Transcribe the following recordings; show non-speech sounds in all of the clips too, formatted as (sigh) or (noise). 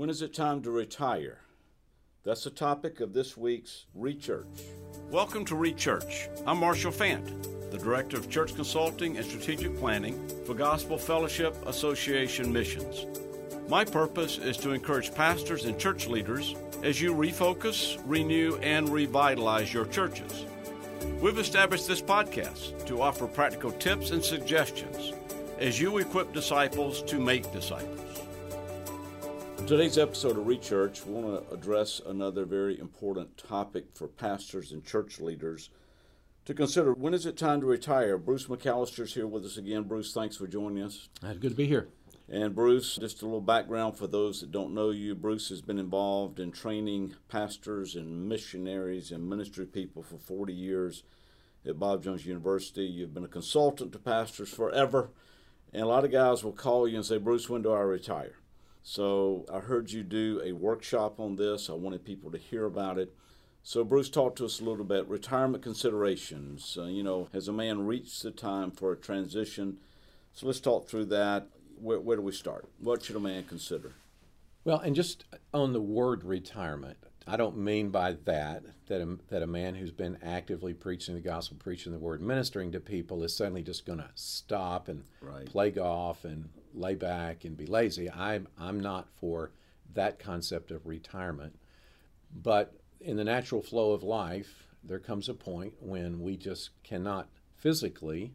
When is it time to retire? That's the topic of this week's Rechurch. Welcome to Rechurch. I'm Marshall Fant, the Director of Church Consulting and Strategic Planning for Gospel Fellowship Association Missions. My purpose is to encourage pastors and church leaders as you refocus, renew, and revitalize your churches. We've established this podcast to offer practical tips and suggestions as you equip disciples to make disciples. In today's episode of Rechurch, we want to address another very important topic for pastors and church leaders to consider. When is it time to retire? Bruce McAllister's here with us again. Bruce, thanks for joining us. It's Good to be here. And Bruce, just a little background for those that don't know you. Bruce has been involved in training pastors and missionaries and ministry people for 40 years at Bob Jones University. You've been a consultant to pastors forever. And a lot of guys will call you and say, Bruce, when do I retire? So I heard you do a workshop on this. I wanted people to hear about it. So, Bruce, talk to us a little bit. Retirement considerations. Uh, you know, has a man reached the time for a transition? So, let's talk through that where, where do we start? What should a man consider? Well, and just on the word retirement, I don't mean by that that a, that a man who's been actively preaching the gospel, preaching the word, ministering to people is suddenly just going to stop and right. play golf and lay back and be lazy. I'm I'm not for that concept of retirement, but in the natural flow of life, there comes a point when we just cannot physically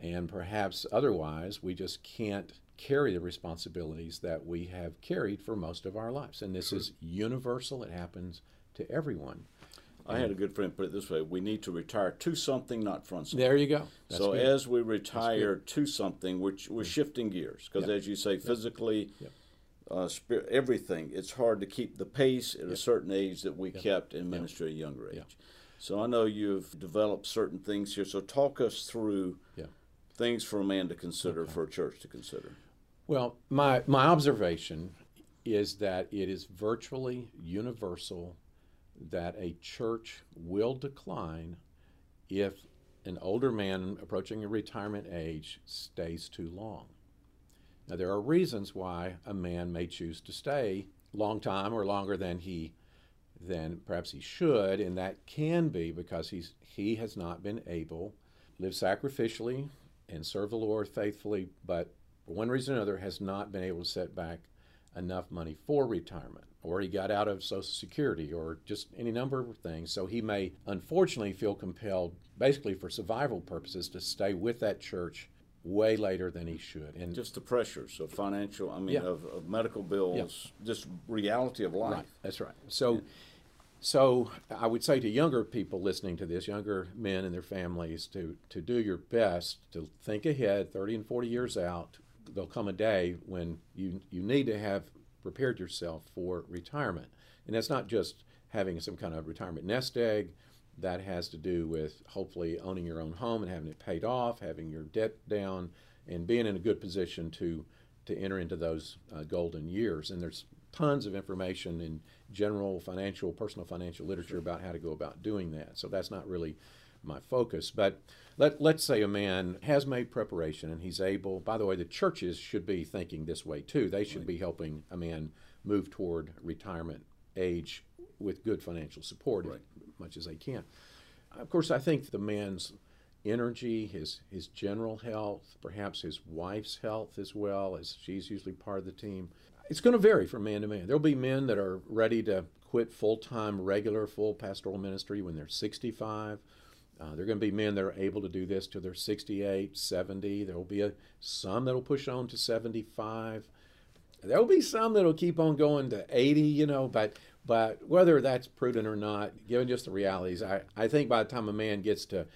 and perhaps otherwise we just can't carry the responsibilities that we have carried for most of our lives. And this is universal, it happens to everyone. I had a good friend put it this way: we need to retire to something, not from something. There you go. That's so good. as we retire to something, we're, we're shifting gears because, yep. as you say, physically, yep. uh, spirit, everything. It's hard to keep the pace at yep. a certain age that we kept in ministry at a younger age. So I know you've developed certain things here. So talk us through things for a man to consider, okay. for a church to consider. Well, my, my observation is that it is virtually universal that a church will decline if an older man approaching a retirement age stays too long. Now, there are reasons why a man may choose to stay long time or longer than he than perhaps he should, and that can be because he's he has not been able live sacrificially and serve the Lord faithfully, but for one reason or another has not been able to set back enough money for retirement, or he got out of Social Security, or just any number of things. So he may unfortunately feel compelled, basically for survival purposes, to stay with that church way later than he should. And just the pressures of financial, I mean, yeah. of, of, medical bills, yeah. just reality of life. Right. That's right. So. Yeah. So I would say to younger people listening to this, younger men and their families, to, to do your best to think ahead, 30 and 40 years out, there'll come a day when you you need to have prepared yourself for retirement, and that's not just having some kind of retirement nest egg. That has to do with hopefully owning your own home and having it paid off, having your debt down, and being in a good position to to enter into those uh, golden years. And there's tons of information in general financial, personal financial literature about how to go about doing that. So that's not really my focus. But let, let's say a man has made preparation and he's able, by the way, the churches should be thinking this way too. They should right. be helping a man move toward retirement age with good financial support right. as much as they can. Of course, I think the man's energy, his, his general health, perhaps his wife's health as well, as she's usually part of the team. It's going to vary from man to man. There'll be men that are ready to quit full time, regular, full pastoral ministry when they're 65 uh, there are going to be men that are able to do this till they're 68, 70. There will be a, some that will push on to 75. There will be some that will keep on going to 80, you know, but but whether that's prudent or not, given just the realities, I, I think by the time a man gets to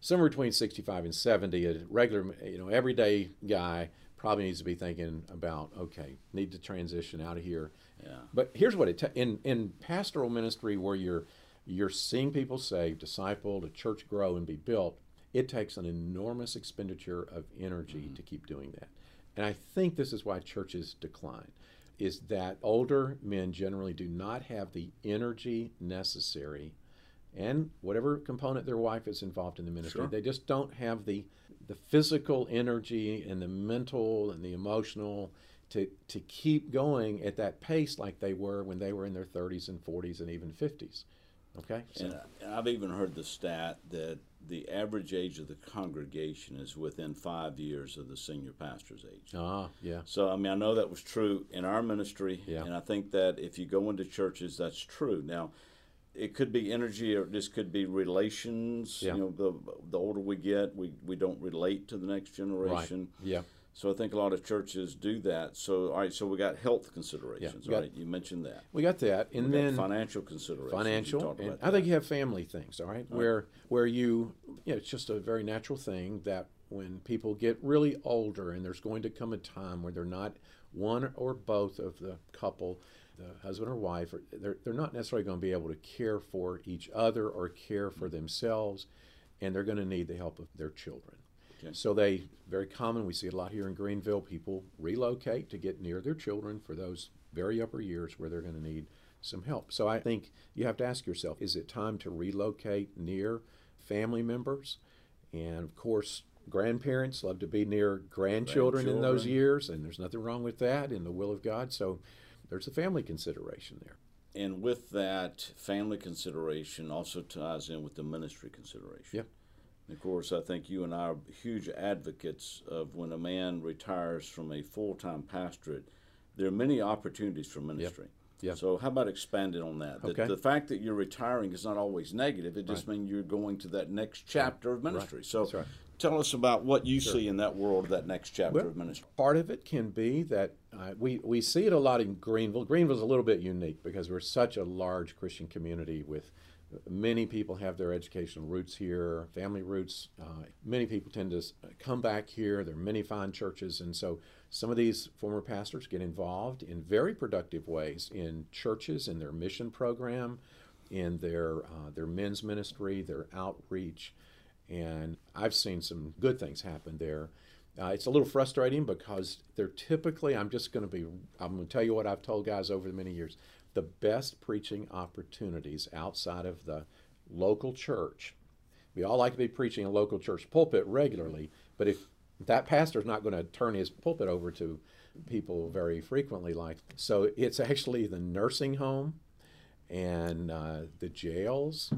somewhere between 65 and 70, a regular, you know, everyday guy probably needs to be thinking about, okay, need to transition out of here. Yeah. But here's what it, ta- in, in pastoral ministry where you're you're seeing people saved, discipled, a church grow and be built. It takes an enormous expenditure of energy mm-hmm. to keep doing that. And I think this is why churches decline is that older men generally do not have the energy necessary and whatever component their wife is involved in the ministry, sure. they just don't have the the physical energy and the mental and the emotional to, to keep going at that pace like they were when they were in their 30s and 40s and even 50s. Okay? So. And I've even heard the stat that the average age of the congregation is within five years of the senior pastor's age. Ah, yeah. So, I mean, I know that was true in our ministry, yeah. and I think that if you go into churches, that's true. Now, it could be energy, or this could be relations. Yeah. You know, the the older we get, we, we don't relate to the next generation. Right. Yeah. So I think a lot of churches do that. So all right, so we got health considerations, yeah, got, right? You mentioned that. We got that, and we then financial considerations. Financial, and I think you have family things, all right, all where right. where you, you know, it's just a very natural thing that when people get really older, and there's going to come a time where they're not one or both of the couple, the husband or wife, or they're they're not necessarily going to be able to care for each other or care for themselves, and they're going to need the help of their children. Okay. So they very common. We see it a lot here in Greenville. People relocate to get near their children for those very upper years where they're going to need some help. So I think you have to ask yourself: Is it time to relocate near family members? And of course, grandparents love to be near grandchildren, grandchildren in those years, and there's nothing wrong with that in the will of God. So there's a family consideration there. And with that family consideration also ties in with the ministry consideration. Of course, I think you and I are huge advocates of when a man retires from a full time pastorate, there are many opportunities for ministry. Yep. Yeah. So how about expanding on that? Okay. The, the, fact that you're retiring is not always negative. It just right. means you're going to that next chapter of ministry. Right. So right. tell us about what you sure. see in that world, that next chapter well, of ministry. Part of it can be that uh, we, we see it a lot in Greenville. Greenville's a little bit unique because we're such a large Christian community with – Many people have their educational roots here, family roots. Uh, many people tend to come back here. There are many fine churches, and so some of these former pastors get involved in very productive ways in churches, in their mission program, in their uh, their men's ministry, their outreach, and I've seen some good things happen there. Uh, it's a little frustrating because they're typically, I'm just going to be, I'm going to tell you what I've told guys over the many years the best preaching opportunities outside of the local church. We all like to be preaching a local church pulpit regularly, but if that pastor is not going to turn his pulpit over to people very frequently, like so, it's actually the nursing home and uh, the jails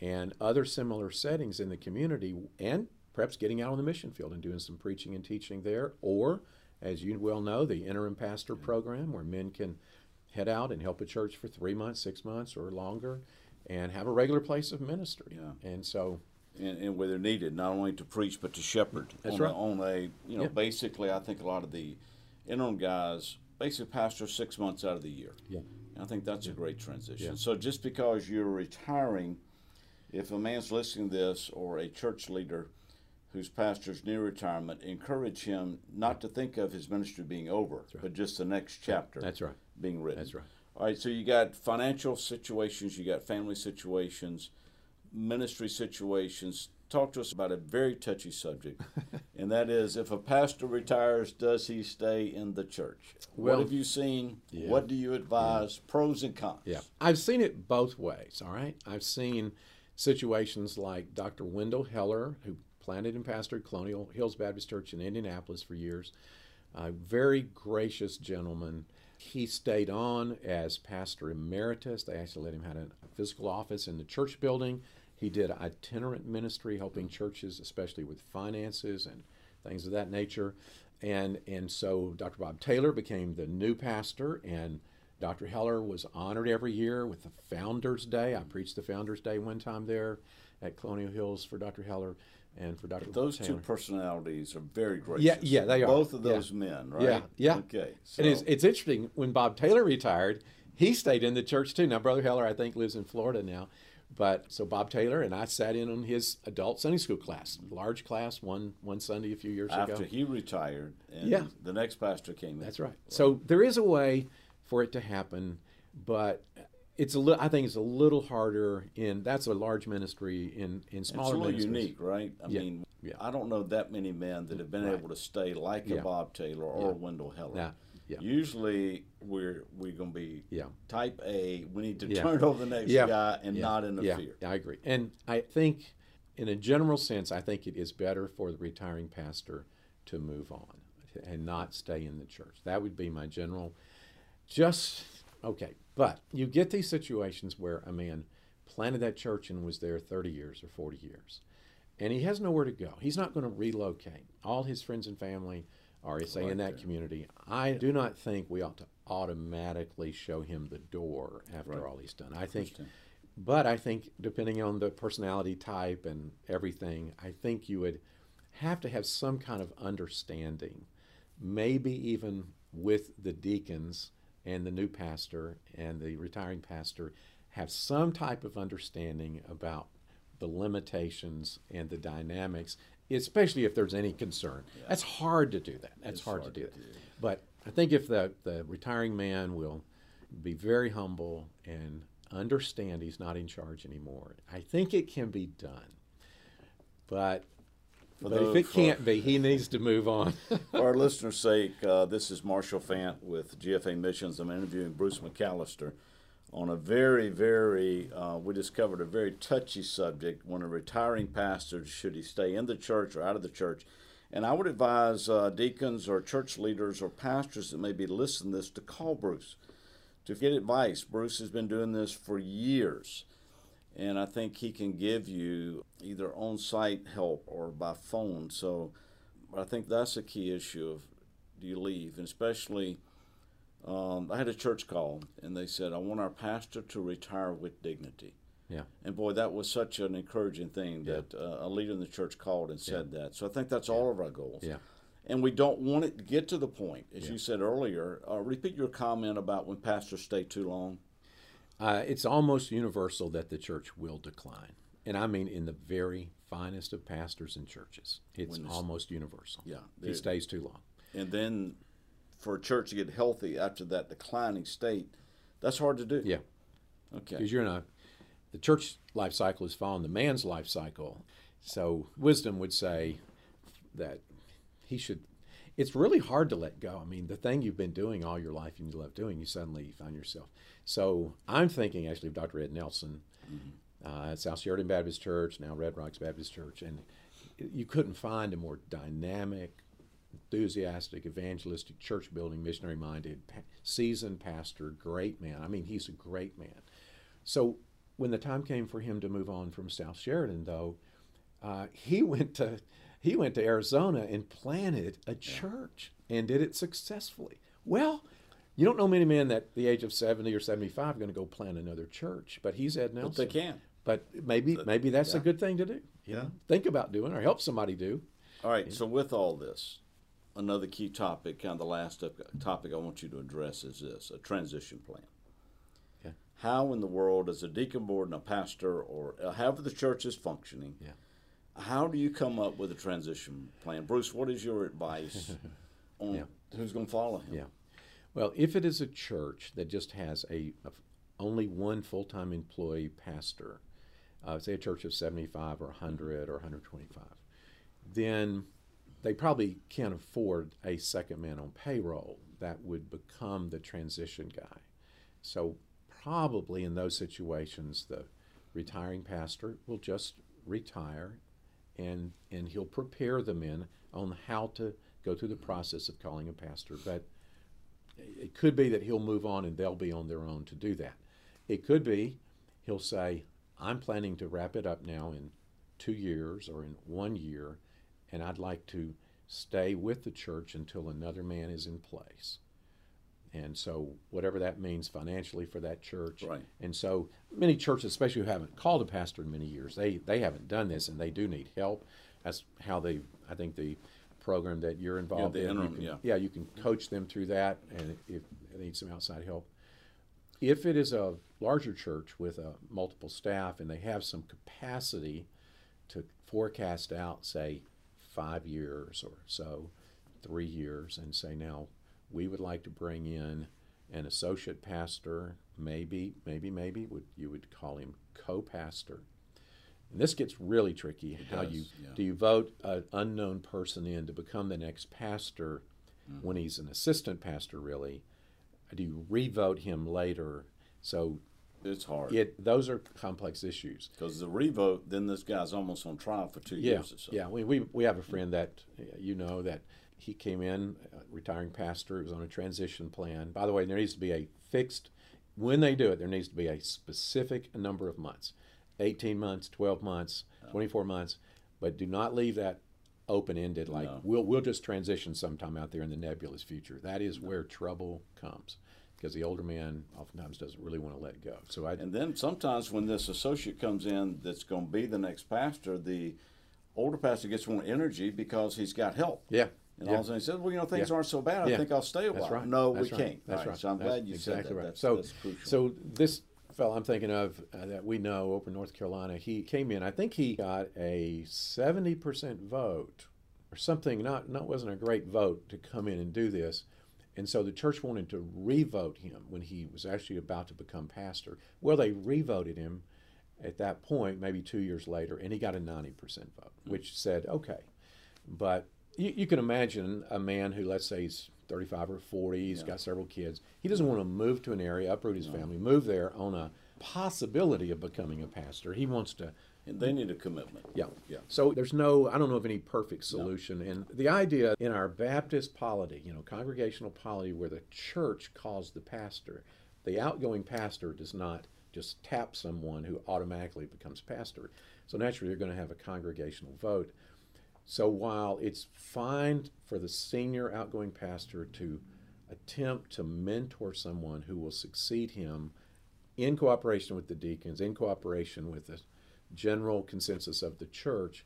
and other similar settings in the community, and perhaps getting out on the mission field and doing some preaching and teaching there, or as you well know, the interim pastor program where men can head out and help a church for three months, six months, or longer, and have a regular place of ministry. Yeah. And so. And, and where they're needed, not only to preach but to shepherd. That's on right. A, on a, you know, yeah. basically, I think a lot of the interim guys basically pastor six months out of the year. Yeah. And I think that's a great transition. Yeah. So just because you're retiring, if a man's listening to this or a church leader whose pastor's near retirement, encourage him not to think of his ministry being over, right. but just the next chapter. That's right. Being written. That's right. All right, so you got financial situations, you got family situations, ministry situations. Talk to us about a very touchy subject, (laughs) and that is if a pastor retires, does he stay in the church? Well, what have you seen? Yeah. What do you advise? Yeah. Pros and cons. Yeah, I've seen it both ways. All right, I've seen situations like Dr. Wendell Heller, who planted and pastored Colonial Hills Baptist Church in Indianapolis for years. A very gracious gentleman. He stayed on as pastor emeritus. They actually let him have a physical office in the church building. He did itinerant ministry, helping churches, especially with finances and things of that nature. And, and so Dr. Bob Taylor became the new pastor, and Dr. Heller was honored every year with the Founders Day. I preached the Founders Day one time there at Colonial Hills for Dr. Heller and for Dr. But those Taylor. two personalities are very gracious. Yeah, yeah, they are. Both of those yeah. men, right? Yeah, yeah. Okay. So. It is. It's interesting. When Bob Taylor retired, he stayed in the church too. Now, Brother Heller, I think, lives in Florida now. But so Bob Taylor and I sat in on his adult Sunday school class, large class, one one Sunday a few years After ago. After he retired, and yeah. the next pastor came in. That's right. So there is a way for it to happen, but it's a little. I think it's a little harder in. That's a large ministry in in smaller. It's a little unique, right? I yeah. mean, yeah. I don't know that many men that have been right. able to stay like yeah. a Bob Taylor or. Wendell Heller. Yeah. Yeah. Usually we're we're gonna be yeah. type A. We need to yeah. turn over the next yeah. guy and not interfere. Yeah. I agree. And I think, in a general sense, I think it is better for the retiring pastor to move on. and not stay in the church. That would be my general. Just okay, but you get these situations where a man planted that church and was there 30 years or 40 years, and he has nowhere to go. He's not going to relocate. All his friends and family are, say, right in that there. community. I do not think we ought to automatically show him the door after right. all he's done. I think but I think depending on the personality type and everything, I think you would have to have some kind of understanding, maybe even with the deacons and the new pastor and the retiring pastor, have some type of understanding about the limitations and the dynamics, especially if there's any concern. Yeah. That's hard to do that. That's hard, hard, to do that. Do. But I think if the, the retiring man will be very humble and understand he's not in charge anymore. I think it can be done. But, but if it can't be, he needs to move on. (laughs) for our (laughs) listeners' sake, uh, this is Marshall Fant with GFA Missions. I'm interviewing Bruce McAllister on a very, very, uh, we discovered a very touchy subject when a retiring pastor, should he stay in the church or out of the church? And I would advise uh, deacons or church leaders or pastors that may be listening to this to call Bruce to get advice. Bruce has been doing this for years, and I think he can give you either on site help or by phone. So I think that's a key issue of do you leave? And especially, um, I had a church call, and they said, I want our pastor to retire with dignity. Yeah. And boy, that was such an encouraging thing that uh, a leader in the church called and said yeah. that. So I think that's all of our goals. Yeah and we don't want it to get to the point, as yeah. you said earlier. Uh, repeat your comment about when pastors stay too long. Uh, it's almost universal that the church will decline, and I mean in the very finest of pastors and churches. It's almost universal. Yeah, he stays too long. And then, for a church to get healthy after that declining state, that's hard to do. Yeah. Okay. Because you're in a, the church life cycle is following the man's life cycle. So wisdom would say that he should it's really hard to let go. I mean, the thing you've been doing all your life and you love doing, you suddenly find yourself. So I'm thinking actually of Dr. Ed Nelson mm-hmm. uh, at South Sheridan Baptist Church, now Red Rocks Baptist Church, and you couldn't find a more dynamic, enthusiastic, evangelistic, church building, missionary minded, seasoned pastor, great man. I mean, he's a great man. So when the time came for him to move on from South Sheridan, though, uh, he (laughs) went to he went to Arizona and planted a church and did it successfully. Well, you don't know many men that the age of 70 or 75 are going to go plant another church, but he's Ed Nelson. But they can. But maybe maybe that's yeah. a good thing to do. yeah. Know? Think about doing or help somebody do. All right. So with all this, another key topic, kind of the last topic I want you to address is this: a transition plan. Yeah. How in the world does a deacon board and a pastor, or uh, however the church is functioning, yeah how do you come up with a transition plan? Bruce, what is your advice (laughs) on yeah. who's going to follow him? Yeah. Well, if it is a church that just has a, a only one full-time employee pastor, uh, say a church of 75 or 100 or 125, then they probably can't afford a second man on payroll that would become the transition guy. So probably in those situations, the retiring pastor will just retire and and he'll prepare the men on how to go through the process of calling a pastor. But it could be that he'll move on and they'll be on their own to do that. It could be he'll say, "I'm planning to wrap it up now in two years or in one year, and I'd like to stay with the church until another man is in place." And so, whatever that means financially for that church. Right. And so, many churches, especially who haven't called a pastor in many years, they, they haven't done this and they do need help. That's how they, I think, the program that you're involved yeah, in. Interim, can, yeah. yeah, you can coach them through that and if they need some outside help. If it is a larger church with a multiple staff and they have some capacity to forecast out, say, five years or so, three years, and say, now, we would like to bring in an associate pastor, maybe, maybe, maybe would you would call him co-pastor. And this gets really tricky. It how does, you yeah. do you vote an unknown person in to become the next pastor mm-hmm. when he's an assistant pastor? Really, do you revote him later? So it's hard. It those are complex issues. Because the revote, then this guy's almost on trial for two yeah, years or so. Yeah, we, we we have a friend that you know that he came in, retiring pastor. He was on a transition plan. By the way, there needs to be a fixed, when they do it, there needs to be a specific number of months 18 months, 12 months, 24 months. But do not leave that open ended like no. we'll, we'll just transition sometime out there in the nebulous future. That is no. where trouble comes because the older man oftentimes doesn't really want to let go. So I and then sometimes when this associate comes in that's going to be the next pastor, the older pastor gets more energy because he's got help. Yeah. And yeah. all of a sudden he says, "Well, you know, things yeah. aren't so bad. I yeah. think I'll stay a while." Right. No, that's we right. can't. That's right. right. So I'm that's glad you exactly said that. right. That's, so, that's crucial. so this fellow I'm thinking of uh, that we know over in North Carolina, he came in. I think he got a 70% vote or something. Not not wasn't a great vote to come in and do this. And so the church wanted to revote him when he was actually about to become pastor. Well, they revoted him at that point, maybe two years later, and he got a 90% vote, which said, okay. But you, you, can imagine a man who, let's say, he's 35 or 40, he's yeah. got several kids. He doesn't want to move to an area, uproot his no. family, move there on a possibility of becoming a pastor. He wants to and they need a commitment. Yeah. Yeah. So there's no, I don't know of any perfect solution. No. And the idea in our Baptist polity, you know, congregational polity, where the church calls the pastor, the outgoing pastor does not just tap someone who automatically becomes pastor. So naturally, you're going to have a congregational vote. So while it's fine for the senior outgoing pastor to attempt to mentor someone who will succeed him in cooperation with the deacons, in cooperation with the general consensus of the church,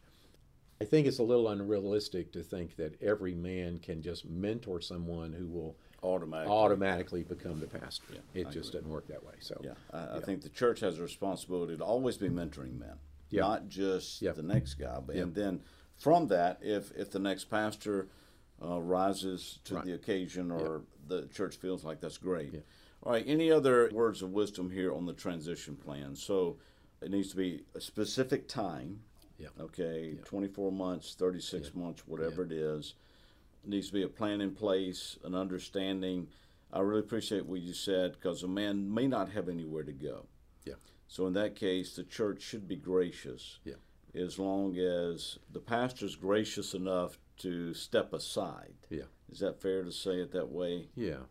I think it's a little unrealistic to think that every man can just mentor someone who will automatically, automatically become the pastor. Yeah, it I just agree. doesn't work that way. So yeah, I, yeah. I, think the church has a responsibility to always be mentoring men, yeah. not just the next guy. But and then from that, if if the next pastor uh, rises to right. the occasion or the church feels like that's great. All right. Any other words of wisdom here on the transition plan? So it needs to be a specific time. Yeah. Okay. 24 months, 36 months, whatever it is. It needs to be a plan in place, an understanding. I really appreciate what you said because a man may not have anywhere to go. Yeah. So in that case, the church should be gracious. Yeah. As long as the pastor's gracious enough to step aside. Yeah. Is that fair to say it that way? Yeah.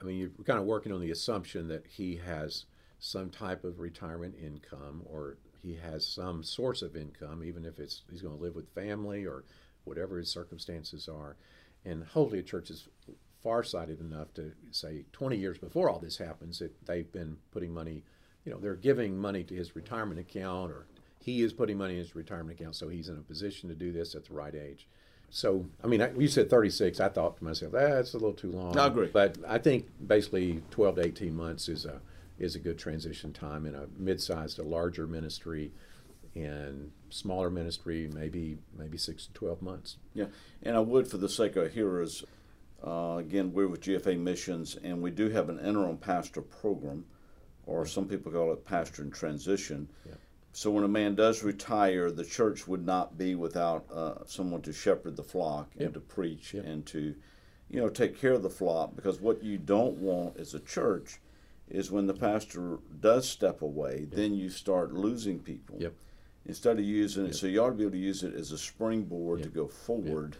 I mean, you're kind of working on the assumption that he has some type of retirement income or he has some source of income, even if it's he's going to live with family or whatever his circumstances are. And hopefully, a church is farsighted enough to say 20 years before all this happens that they've been putting money, you know, they're giving money to his retirement account or he is putting money in his retirement account, so he's in a position to do this at the right age. So, I mean, I, you said 36. I thought to myself, that's a little too long. I agree. But I think basically 12 to 18 months is a is a good transition time in a mid-sized to larger ministry and smaller ministry maybe maybe six to 12 months yeah and i would for the sake of hearers uh, again we're with gfa missions and we do have an interim pastor program or some people call it pastor in transition yeah. So when a man does retire the church would not be without uh, someone to shepherd the flock and to preach and to you know take care of the flock because what you don't want as a church is when the pastor does step away, yep. then you start losing people. Yep. Instead of using it, so you ought to be able to use it as a springboard to go forward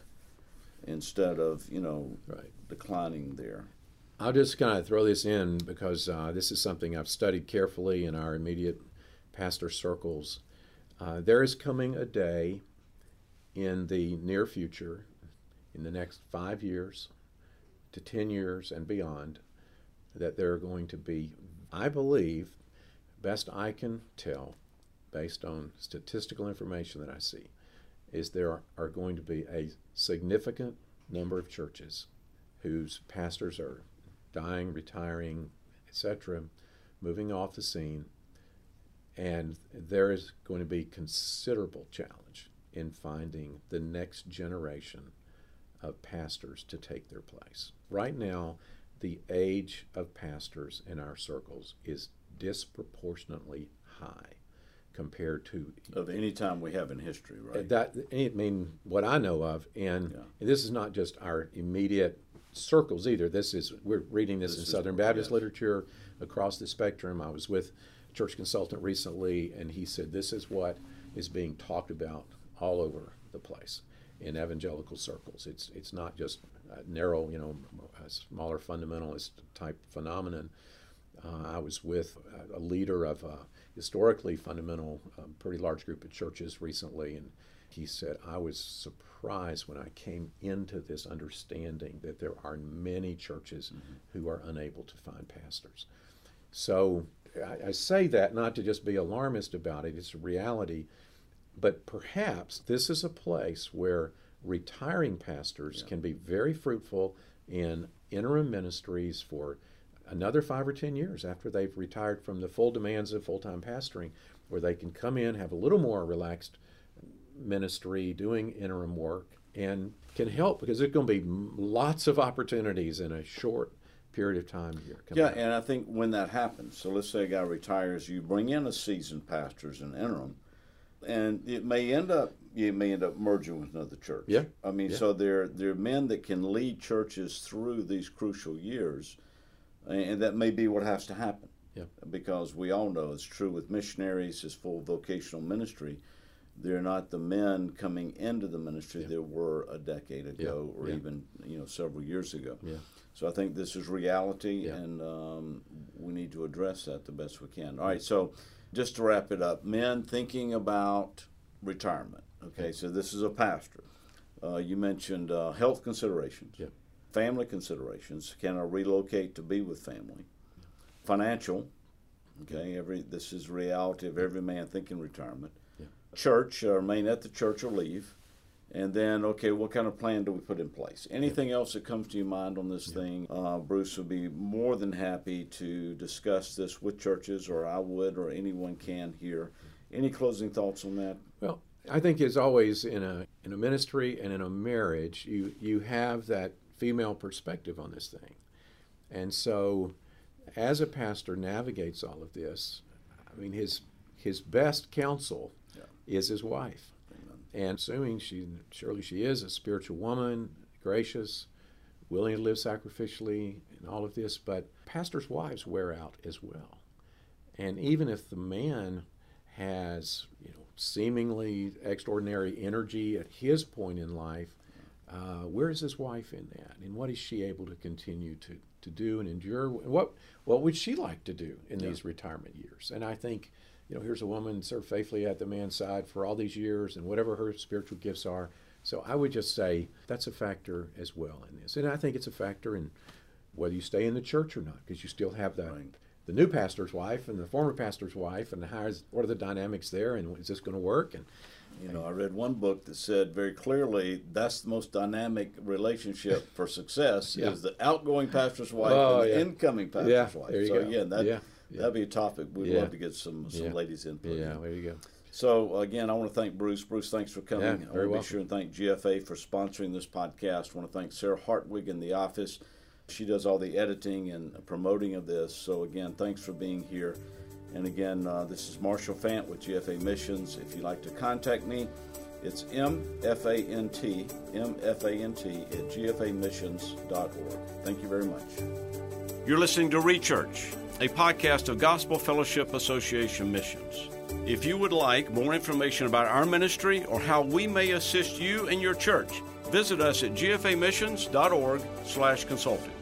instead of, you know, right. declining there. I'll just kind of throw this in because uh, this is something I've studied carefully in our immediate pastor circles. Uh, there is coming a day in the near future, in the next five years to 10 years and beyond, that there are going to be, I believe, best I can tell, based on statistical information that I see, is there are going to be a significant number of churches whose pastors are dying, retiring, etc., moving off the scene, and there is going to be considerable challenge in finding the next generation of pastors to take their place. Right now, the age of pastors in our circles is disproportionately high compared to of any time we have in history, right? That I mean, what I know of, and, yeah. this is not just our immediate circles either. This is we're reading this, this in Southern Baptist yes. literature across the spectrum. I was with church consultant recently, and he said this is what is being talked about all over the place. in evangelical circles. It's it's not just narrow, you know, a smaller fundamentalist type phenomenon. Uh, I was with a leader of a historically fundamental, um, pretty large group of churches recently, and he said, I was surprised when I came into this understanding that there are many churches mm-hmm. who are unable to find pastors. So I, I, say that not to just be alarmist about it, it's a reality. But perhaps this is a place where retiring pastors yeah. can be very fruitful in interim ministries for another five or ten years after they've retired from the full demands of full time pastoring, where they can come in, have a little more relaxed ministry, doing interim work, and can help because there's going to be lots of opportunities in a short period of time here. Yeah, and I think when that happens, so let's say a guy retires, you bring in a seasoned pastor as an interim, and it may end up you may end up merging with another church. Yeah, I mean, yeah. so there there are men that can lead churches through these crucial years, and that may be what has to happen. Yeah, because we all know it's true with missionaries, it's full vocational ministry they're not the men coming into the ministry yeah. there were a decade ago yeah. or yeah. even you know several years ago. Yeah. So I think this is reality, and um, we need to address that the best we can. All right, so just to wrap it up, men thinking about retirement. Okay, so this is a pastor. Uh, you mentioned uh, health considerations, family considerations. Can I relocate to be with family? Financial. Okay, every this is reality of every man thinking retirement church or uh, remain at the church or leave. And then, okay, what kind of plan do we put in place? Anything else that comes to your mind on this yeah. thing? Uh, Bruce would be more than happy to discuss this with churches, or I would, or anyone can here. Any closing thoughts on that? Well, I think as always in a in a ministry and in a marriage, you you have that female perspective on this thing, and so as a pastor navigates all of this, I mean his his best counsel is his wife. And assuming she, surely she is a spiritual woman, gracious, willing to live sacrificially, and all of this, but pastors' wives wear out as well. And even if the man has, you know, seemingly extraordinary energy at his point in life, uh, where is his wife in that? And what is she able to continue to, to do and endure? What what would she like to do in yeah. these retirement years? And I think you know, here's a woman served faithfully at the man's side for all these years and whatever her spiritual gifts are. So I would just say that's a factor as well in this. And I think it's a factor in whether you stay in the church or not, because you still have that. Right. The new pastor's wife and the former pastor's wife, and how is, what are the dynamics there, and is this going to work? And you know, I read one book that said very clearly that's the most dynamic relationship for success yeah. is the outgoing pastor's wife oh, and the yeah. incoming pastor's yeah, wife. There you so go. again, that yeah. That'd be a topic. We'd yeah. love to get some some yeah. ladies input. Yeah, there you go. So again, I want to thank Bruce. Bruce, thanks for coming. Yeah, very I want to be sure and thank GFA for sponsoring this podcast. I want to thank Sarah Hartwig in the office. She does all the editing and promoting of this. So again, thanks for being here. And again, uh, this is Marshall Fant with GFA Missions. If you'd like to contact me, it's M-F-A-N-T, M-F-A-N-T at gfamissions.org. Thank you very much. You're listening to Rechurch a podcast of Gospel Fellowship Association Missions. If you would like more information about our ministry or how we may assist you and your church, visit us at gfamissions.org/consulting.